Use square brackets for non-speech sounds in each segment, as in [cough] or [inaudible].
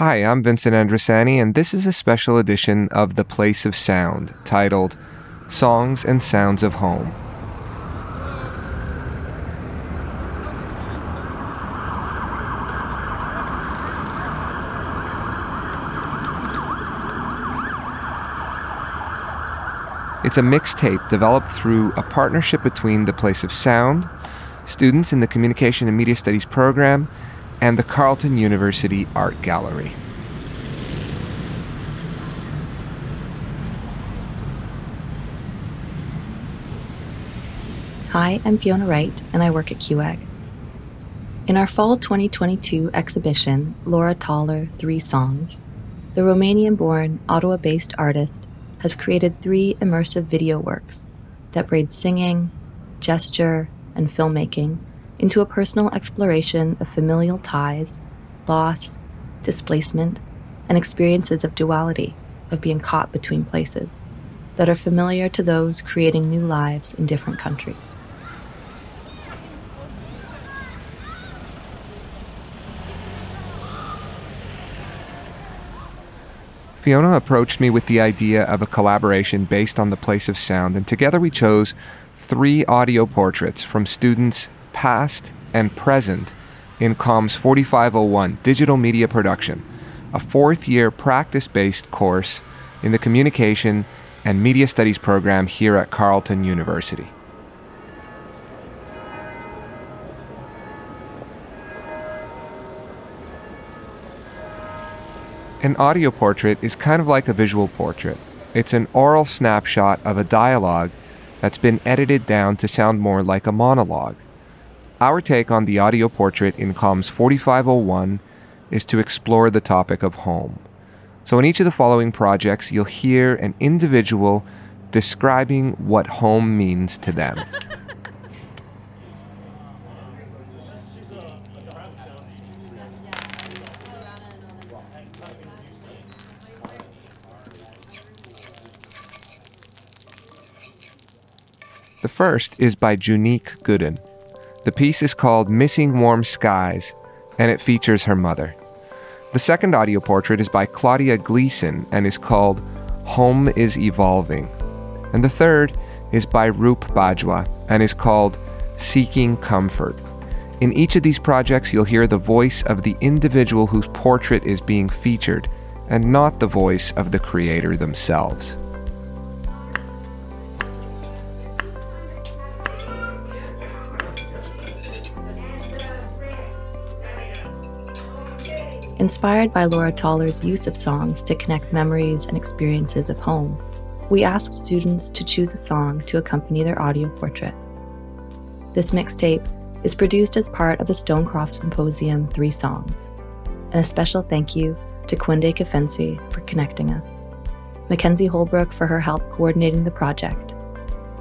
Hi, I'm Vincent Andrisani, and this is a special edition of The Place of Sound titled Songs and Sounds of Home. It's a mixtape developed through a partnership between the Place of Sound, students in the Communication and Media Studies program, and the Carleton University Art Gallery. Hi, I'm Fiona Wright, and I work at CUAG. In our fall 2022 exhibition, Laura Taler Three Songs, the Romanian born, Ottawa based artist has created three immersive video works that braid singing, gesture, and filmmaking into a personal exploration of familial ties, loss, displacement, and experiences of duality, of being caught between places, that are familiar to those creating new lives in different countries. Fiona approached me with the idea of a collaboration based on the place of sound, and together we chose three audio portraits from students past and present in COMS 4501 Digital Media Production, a fourth year practice based course in the Communication and Media Studies program here at Carleton University. An audio portrait is kind of like a visual portrait. It's an oral snapshot of a dialogue that's been edited down to sound more like a monologue. Our take on the audio portrait in COMS 4501 is to explore the topic of home. So, in each of the following projects, you'll hear an individual describing what home means to them. [laughs] The first is by Junique Gooden. The piece is called Missing Warm Skies, and it features her mother. The second audio portrait is by Claudia Gleason and is called Home is Evolving. And the third is by Roop Bajwa and is called Seeking Comfort. In each of these projects, you'll hear the voice of the individual whose portrait is being featured, and not the voice of the creator themselves. Inspired by Laura Taler's use of songs to connect memories and experiences of home, we asked students to choose a song to accompany their audio portrait. This mixtape is produced as part of the Stonecroft Symposium Three Songs. And a special thank you to Quinde Kafensi for connecting us, Mackenzie Holbrook for her help coordinating the project,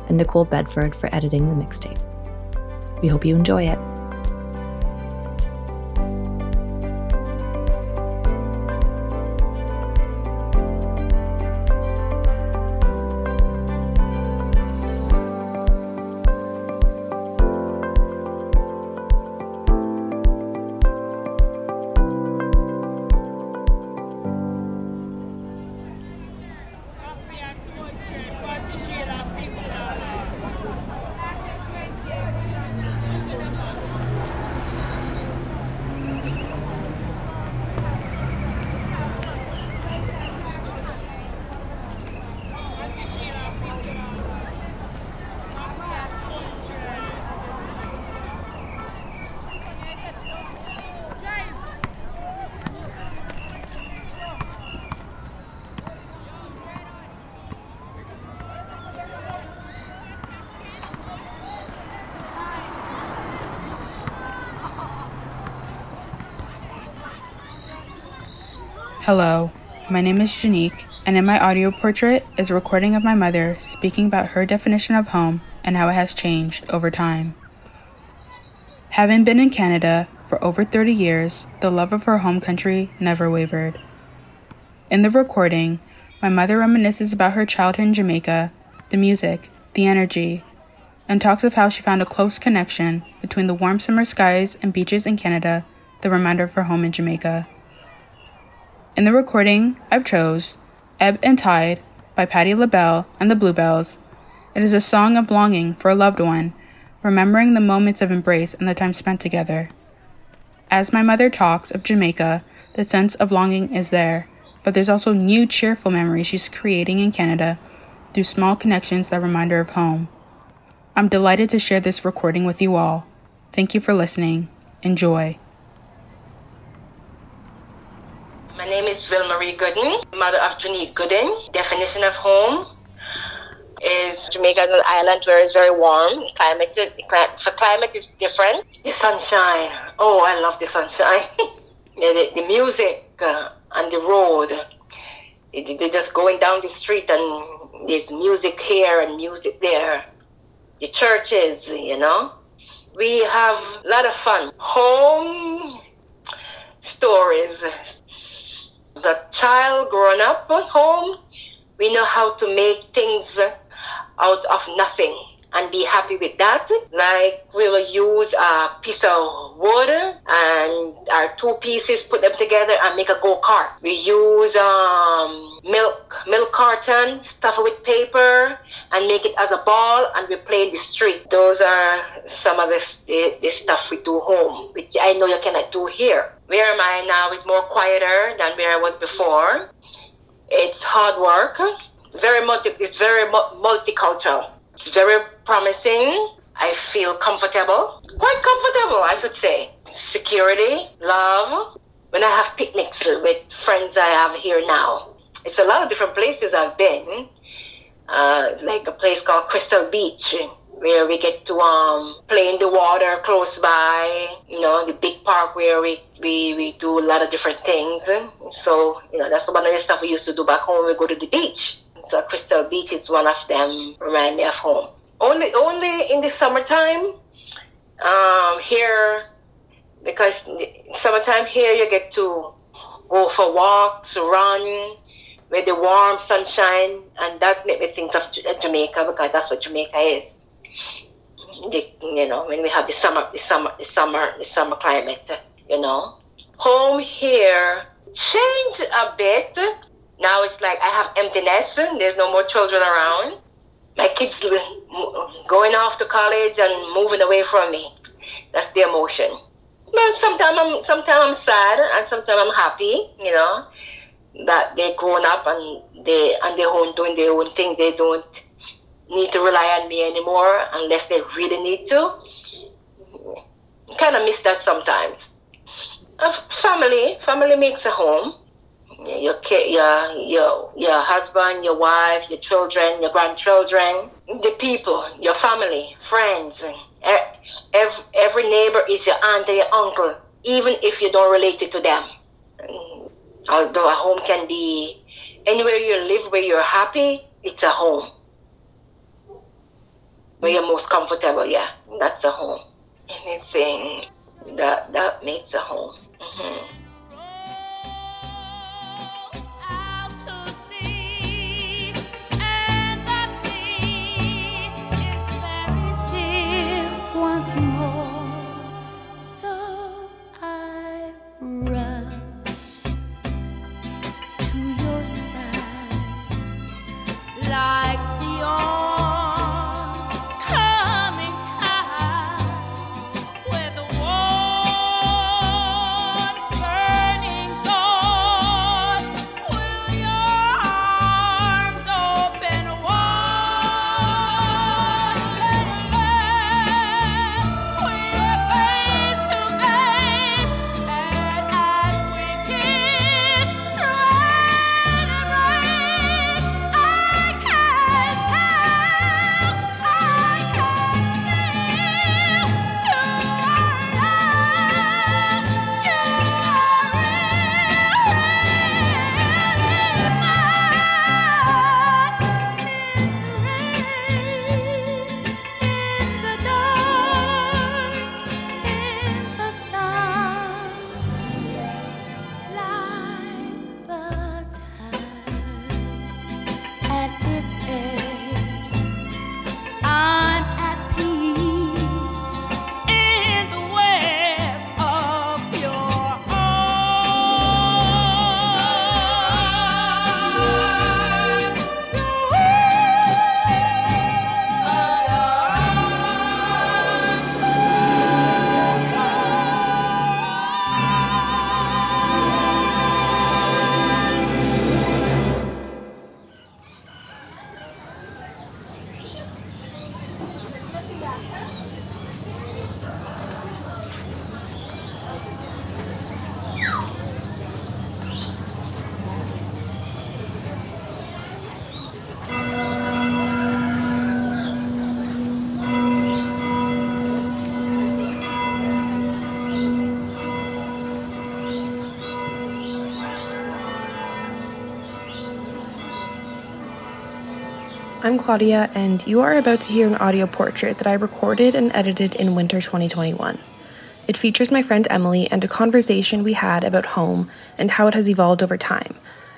and Nicole Bedford for editing the mixtape. We hope you enjoy it. Hello, my name is Junique, and in my audio portrait is a recording of my mother speaking about her definition of home and how it has changed over time. Having been in Canada for over 30 years, the love of her home country never wavered. In the recording, my mother reminisces about her childhood in Jamaica, the music, the energy, and talks of how she found a close connection between the warm summer skies and beaches in Canada, the reminder of her home in Jamaica. In the recording I've chose, Ebb and Tide by Patti LaBelle and the Bluebelles, it is a song of longing for a loved one, remembering the moments of embrace and the time spent together. As my mother talks of Jamaica, the sense of longing is there, but there's also new cheerful memories she's creating in Canada through small connections that remind her of home. I'm delighted to share this recording with you all. Thank you for listening. Enjoy. My name is Vilmarie Gooden, mother of Junique Gooden. Definition of home is Jamaica is an island where it's very warm. Climate, for climate is different. The sunshine. Oh, I love the sunshine. [laughs] the, the, music uh, on the road. They're just going down the street and there's music here and music there. The churches, you know. We have a lot of fun. Home stories the child growing up at home, we know how to make things out of nothing and be happy with that. Like we will use a piece of wood and our two pieces, put them together and make a go-kart. We use um, milk, milk carton, stuff it with paper and make it as a ball and we play in the street. Those are some of the, the, the stuff we do home, which I know you cannot do here. Where am I now is more quieter than where I was before. It's hard work. Very multi, it's very multicultural. Very promising. I feel comfortable, quite comfortable, I should say. Security, love. When I have picnics with friends I have here now, it's a lot of different places I've been. Uh, like a place called Crystal Beach where we get to um, play in the water close by, you know, the big park where we, we, we do a lot of different things. So, you know, that's one of the stuff we used to do back home when we go to the beach. Crystal Beach is one of them, remind me of home. Only, only in the summertime, um, here, because summertime here you get to go for walks, run, with the warm sunshine, and that made me think of Jamaica because that's what Jamaica is the, you know, when we have the summer, the summer, the summer, the summer climate, you know. Home here changed a bit. Now it's like I have emptiness. There's no more children around. My kids going off to college and moving away from me. That's the emotion. But sometimes I'm sometimes I'm sad and sometimes I'm happy. You know that they're grown up and they and they're own doing their own thing. They don't need to rely on me anymore unless they really need to. Kind of miss that sometimes. Family, family makes a home. Your kid, your your your husband, your wife, your children, your grandchildren, the people, your family, friends. Every, every neighbor is your aunt and your uncle, even if you don't relate it to them. Although a home can be anywhere you live where you're happy, it's a home where you're most comfortable. Yeah, that's a home. Anything that that makes a home. Mm-hmm. I'm Claudia, and you are about to hear an audio portrait that I recorded and edited in winter 2021. It features my friend Emily and a conversation we had about home and how it has evolved over time,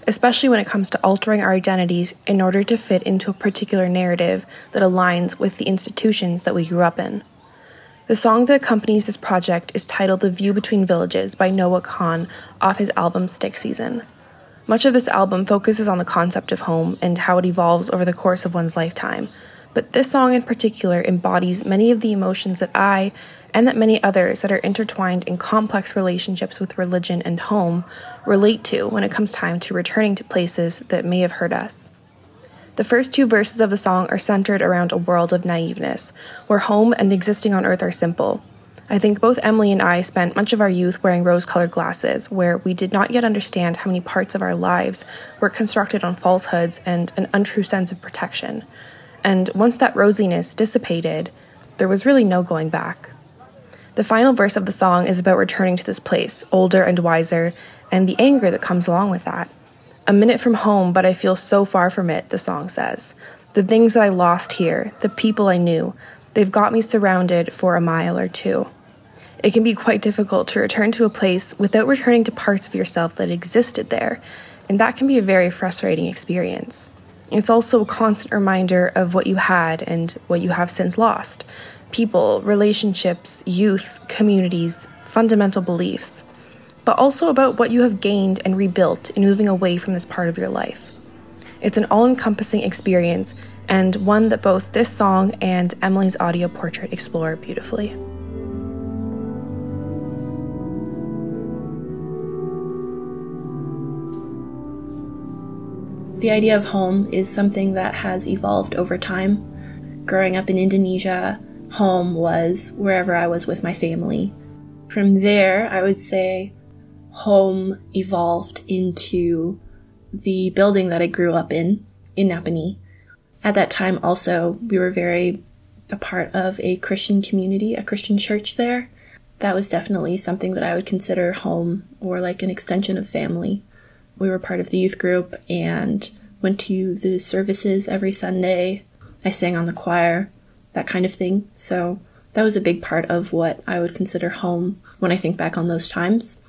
especially when it comes to altering our identities in order to fit into a particular narrative that aligns with the institutions that we grew up in. The song that accompanies this project is titled The View Between Villages by Noah Kahan off his album Stick Season. Much of this album focuses on the concept of home and how it evolves over the course of one's lifetime, but this song in particular embodies many of the emotions that I, and that many others that are intertwined in complex relationships with religion and home, relate to when it comes time to returning to places that may have hurt us. The first two verses of the song are centered around a world of naiveness, where home and existing on earth are simple, I think both Emily and I spent much of our youth wearing rose colored glasses, where we did not yet understand how many parts of our lives were constructed on falsehoods and an untrue sense of protection. And once that rosiness dissipated, there was really no going back. The final verse of the song is about returning to this place, older and wiser, and the anger that comes along with that. A minute from home, but I feel so far from it, the song says. The things that I lost here, the people I knew, they've got me surrounded for a mile or two it can be quite difficult to return to a place without returning to parts of yourself that existed there, and that can be a very frustrating experience. It's also a constant reminder of what you had and what you have since lost people, relationships, youth, communities, fundamental beliefs, but also about what you have gained and rebuilt in moving away from this part of your life. It's an all encompassing experience and one that both this song and Emily's audio portrait explore beautifully. The idea of home is something that has evolved over time. Growing up in Indonesia, home was wherever I was with my family. From there, I would say home evolved into the building that I grew up in, in Napanee. At that time, also, we were very a part of a Christian community, a Christian church there. That was definitely something that I would consider home or like an extension of family we were part of the youth group and went to the services every Sunday. I sang on the choir, that kind of thing. So that was a big part of what I would consider home when I think back on those times.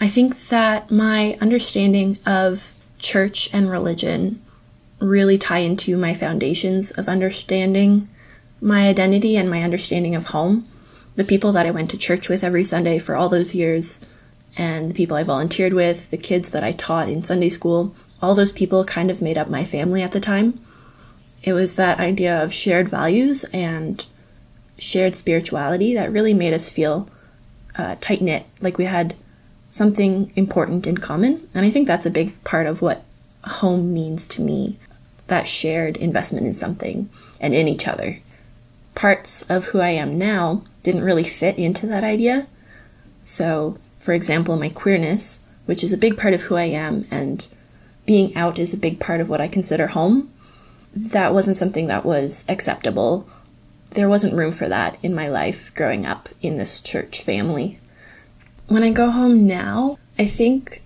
I think that my understanding of church and religion really tie into my foundations of understanding my identity and my understanding of home. The people that I went to church with every Sunday for all those years and the people I volunteered with, the kids that I taught in Sunday school, all those people kind of made up my family at the time. It was that idea of shared values and shared spirituality that really made us feel uh, tight knit, like we had something important in common. And I think that's a big part of what home means to me that shared investment in something and in each other. Parts of who I am now didn't really fit into that idea. So for example, my queerness, which is a big part of who I am, and being out is a big part of what I consider home, that wasn't something that was acceptable. There wasn't room for that in my life growing up in this church family. When I go home now, I think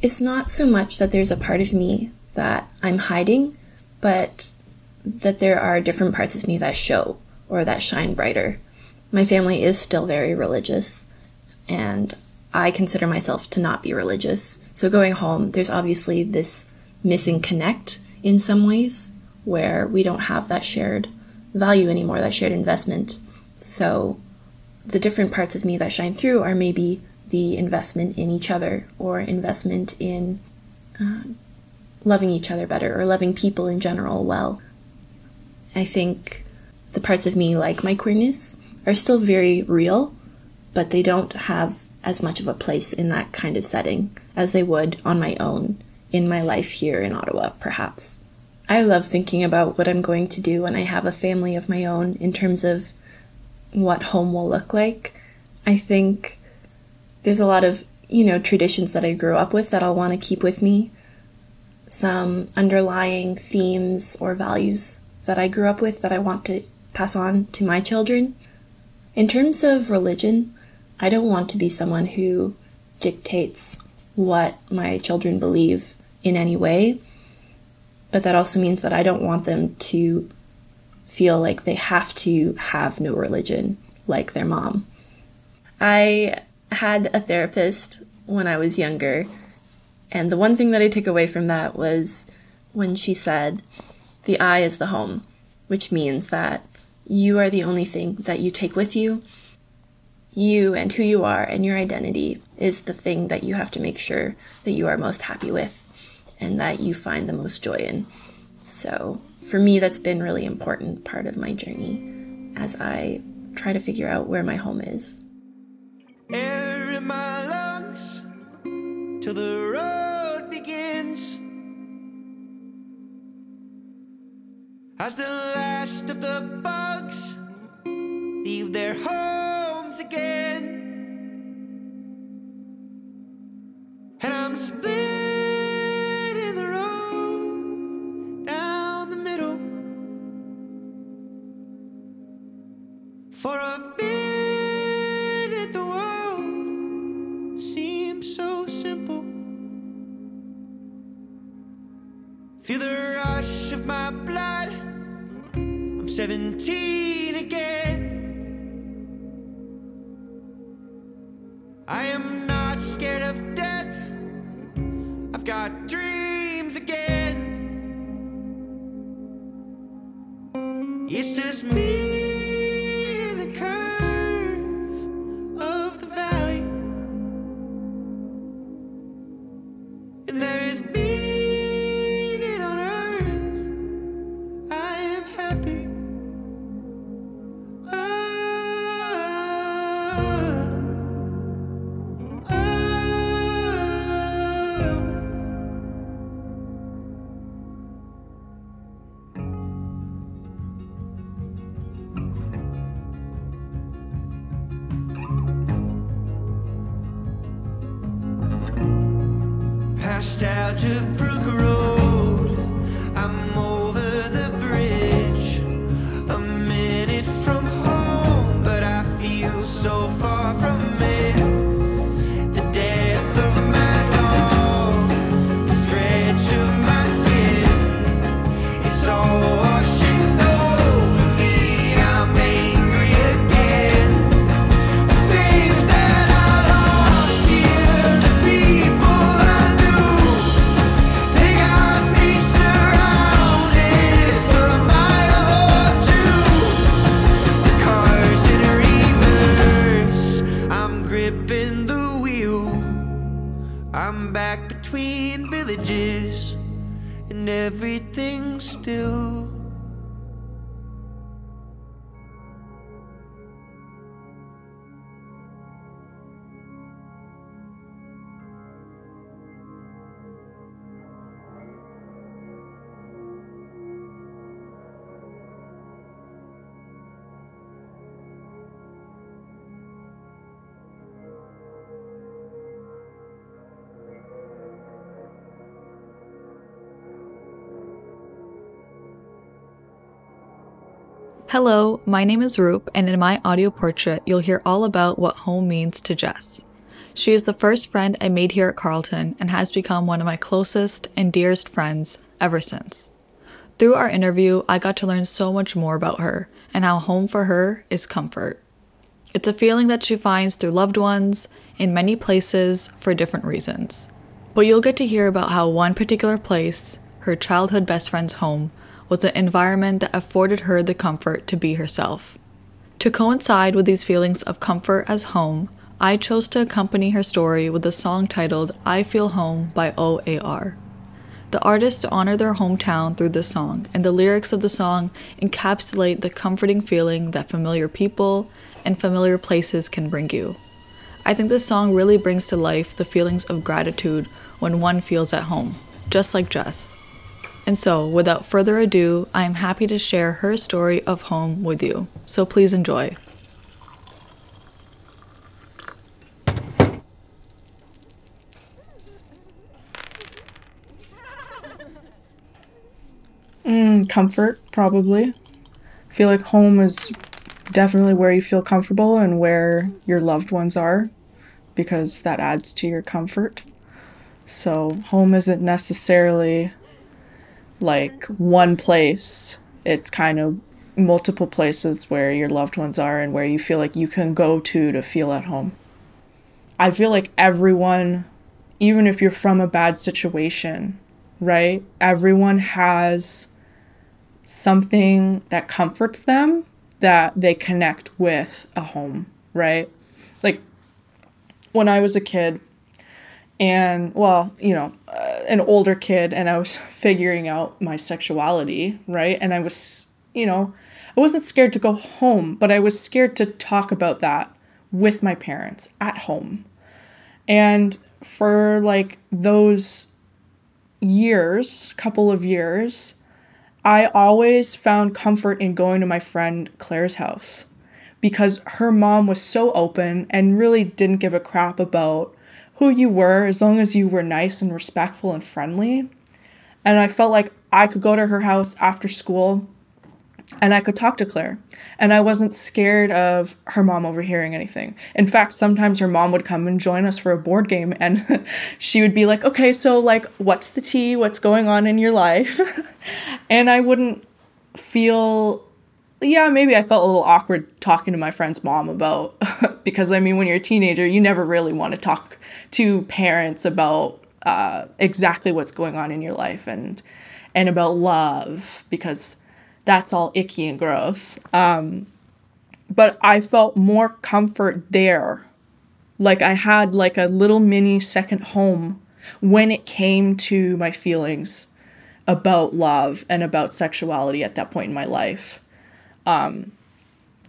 it's not so much that there's a part of me that I'm hiding, but that there are different parts of me that show or that shine brighter. My family is still very religious, and I consider myself to not be religious. So going home, there's obviously this missing connect in some ways where we don't have that shared value anymore, that shared investment. So the different parts of me that shine through are maybe the investment in each other or investment in uh, loving each other better or loving people in general well. I think the parts of me, like my queerness, are still very real, but they don't have as much of a place in that kind of setting as they would on my own in my life here in Ottawa, perhaps. I love thinking about what I'm going to do when I have a family of my own in terms of what home will look like. I think there's a lot of, you know, traditions that I grew up with that I'll want to keep with me, some underlying themes or values that I grew up with that I want to pass on to my children. In terms of religion, I don't want to be someone who dictates what my children believe in any way. but that also means that I don't want them to feel like they have to have no religion like their mom. I had a therapist when I was younger, and the one thing that I took away from that was when she said, The I is the home, which means that you are the only thing that you take with you. You and who you are and your identity is the thing that you have to make sure that you are most happy with and that you find the most joy in. So, for me, that's been really important part of my journey as I try to figure out where my home is. Air in my lungs till the road As the last of the bugs leave their homes again. And I'm split 17 and Hello, my name is Roop, and in my audio portrait, you'll hear all about what home means to Jess. She is the first friend I made here at Carleton and has become one of my closest and dearest friends ever since. Through our interview, I got to learn so much more about her and how home for her is comfort. It's a feeling that she finds through loved ones, in many places, for different reasons. But you'll get to hear about how one particular place, her childhood best friend's home, was an environment that afforded her the comfort to be herself. To coincide with these feelings of comfort as home, I chose to accompany her story with a song titled I Feel Home by OAR. The artists honor their hometown through this song, and the lyrics of the song encapsulate the comforting feeling that familiar people and familiar places can bring you. I think this song really brings to life the feelings of gratitude when one feels at home, just like Jess. And so, without further ado, I am happy to share her story of home with you. So please enjoy. Mm, comfort, probably. I feel like home is definitely where you feel comfortable and where your loved ones are because that adds to your comfort. So, home isn't necessarily like one place. It's kind of multiple places where your loved ones are and where you feel like you can go to to feel at home. I feel like everyone, even if you're from a bad situation, right? Everyone has something that comforts them that they connect with a home, right? Like when I was a kid, and well, you know, uh, an older kid, and I was figuring out my sexuality, right? And I was, you know, I wasn't scared to go home, but I was scared to talk about that with my parents at home. And for like those years, couple of years, I always found comfort in going to my friend Claire's house because her mom was so open and really didn't give a crap about who you were as long as you were nice and respectful and friendly. And I felt like I could go to her house after school and I could talk to Claire. And I wasn't scared of her mom overhearing anything. In fact, sometimes her mom would come and join us for a board game and [laughs] she would be like, okay, so like, what's the tea? What's going on in your life? [laughs] and I wouldn't feel, yeah, maybe I felt a little awkward talking to my friend's mom about, [laughs] because I mean, when you're a teenager, you never really want to talk to parents about uh, exactly what's going on in your life and, and about love because that's all icky and gross. Um, but I felt more comfort there. Like I had like a little mini second home when it came to my feelings about love and about sexuality at that point in my life. Um,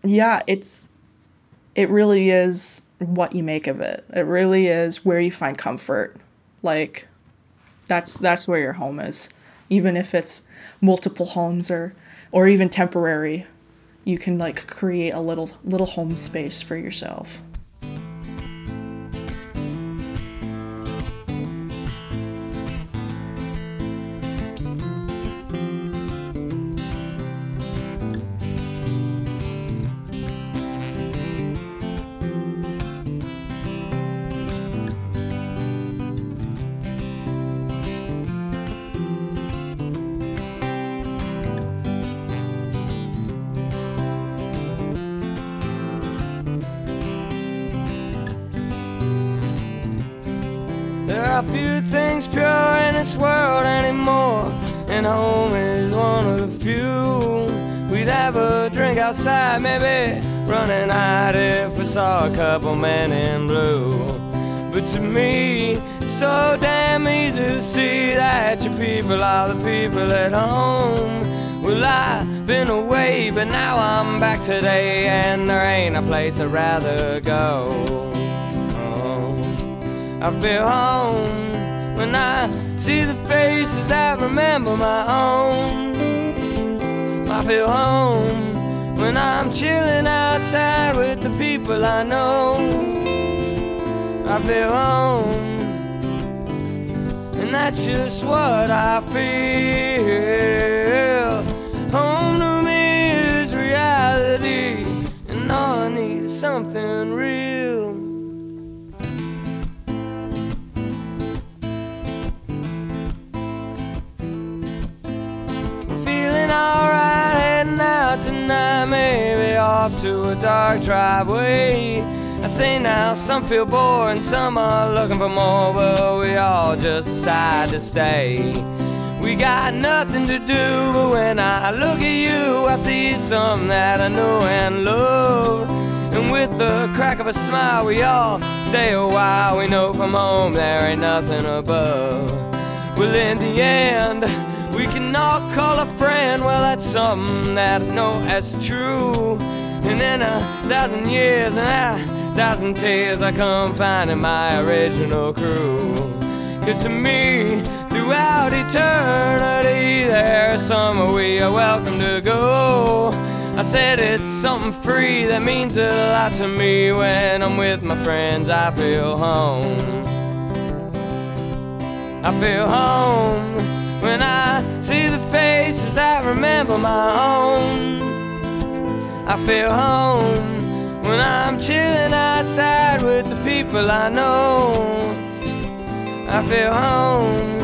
yeah, it's it really is what you make of it. It really is where you find comfort. Like that's that's where your home is. Even if it's multiple homes or or even temporary, you can like create a little little home space for yourself. Few things pure in this world anymore, and home is one of the few. We'd have a drink outside, maybe running out if we saw a couple men in blue. But to me, it's so damn easy to see that your people are the people at home. Well, I've been away, but now I'm back today, and there ain't a place I'd rather go. I feel home when I see the faces that remember my own. I feel home when I'm chilling outside with the people I know. I feel home, and that's just what I feel. Home to me is reality, and all I need is something real. Out tonight, maybe off to a dark driveway. I say now, some feel bored and some are looking for more, but we all just decide to stay. We got nothing to do, but when I look at you, I see something that I know and love. And with the crack of a smile, we all stay a while. We know from home there ain't nothing above. Well, in the end, we can all call a friend, well, that's something that I know as true. And in a thousand years and a thousand tears, I come finding my original crew. Cause to me, throughout eternity, there's somewhere we are welcome to go. I said it's something free that means a lot to me when I'm with my friends. I feel home. I feel home when I see the faces that remember my own. I feel home when I'm chilling outside with the people I know. I feel home,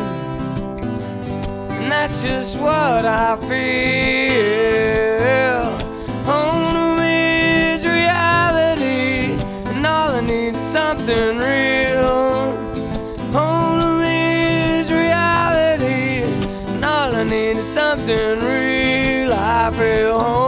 and that's just what I feel. Home is reality, and all I need is something real. Feel home.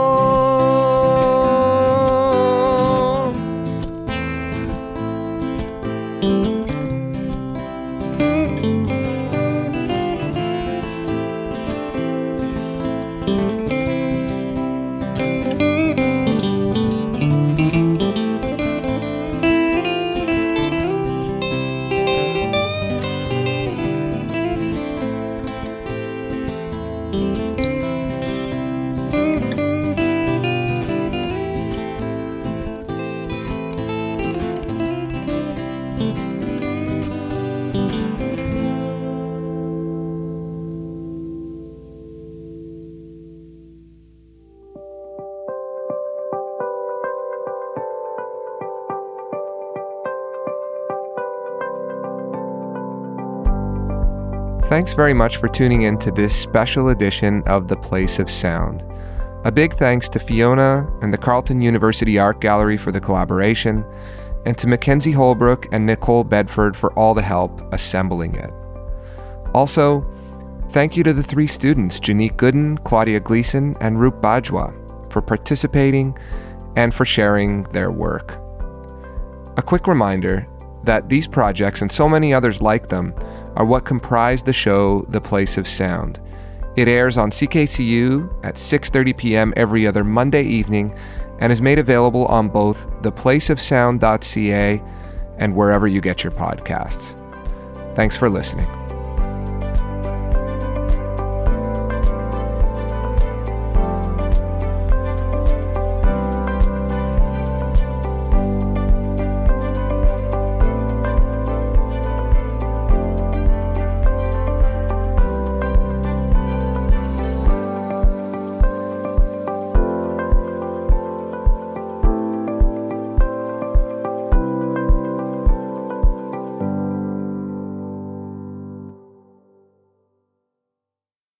Thanks very much for tuning in to this special edition of The Place of Sound. A big thanks to Fiona and the Carleton University Art Gallery for the collaboration, and to Mackenzie Holbrook and Nicole Bedford for all the help assembling it. Also, thank you to the three students, Junique Gooden, Claudia Gleason, and Roop Bajwa, for participating and for sharing their work. A quick reminder that these projects and so many others like them are what comprise the show The Place of Sound. It airs on CKCU at 6:30 p.m. every other Monday evening and is made available on both theplaceofsound.ca and wherever you get your podcasts. Thanks for listening.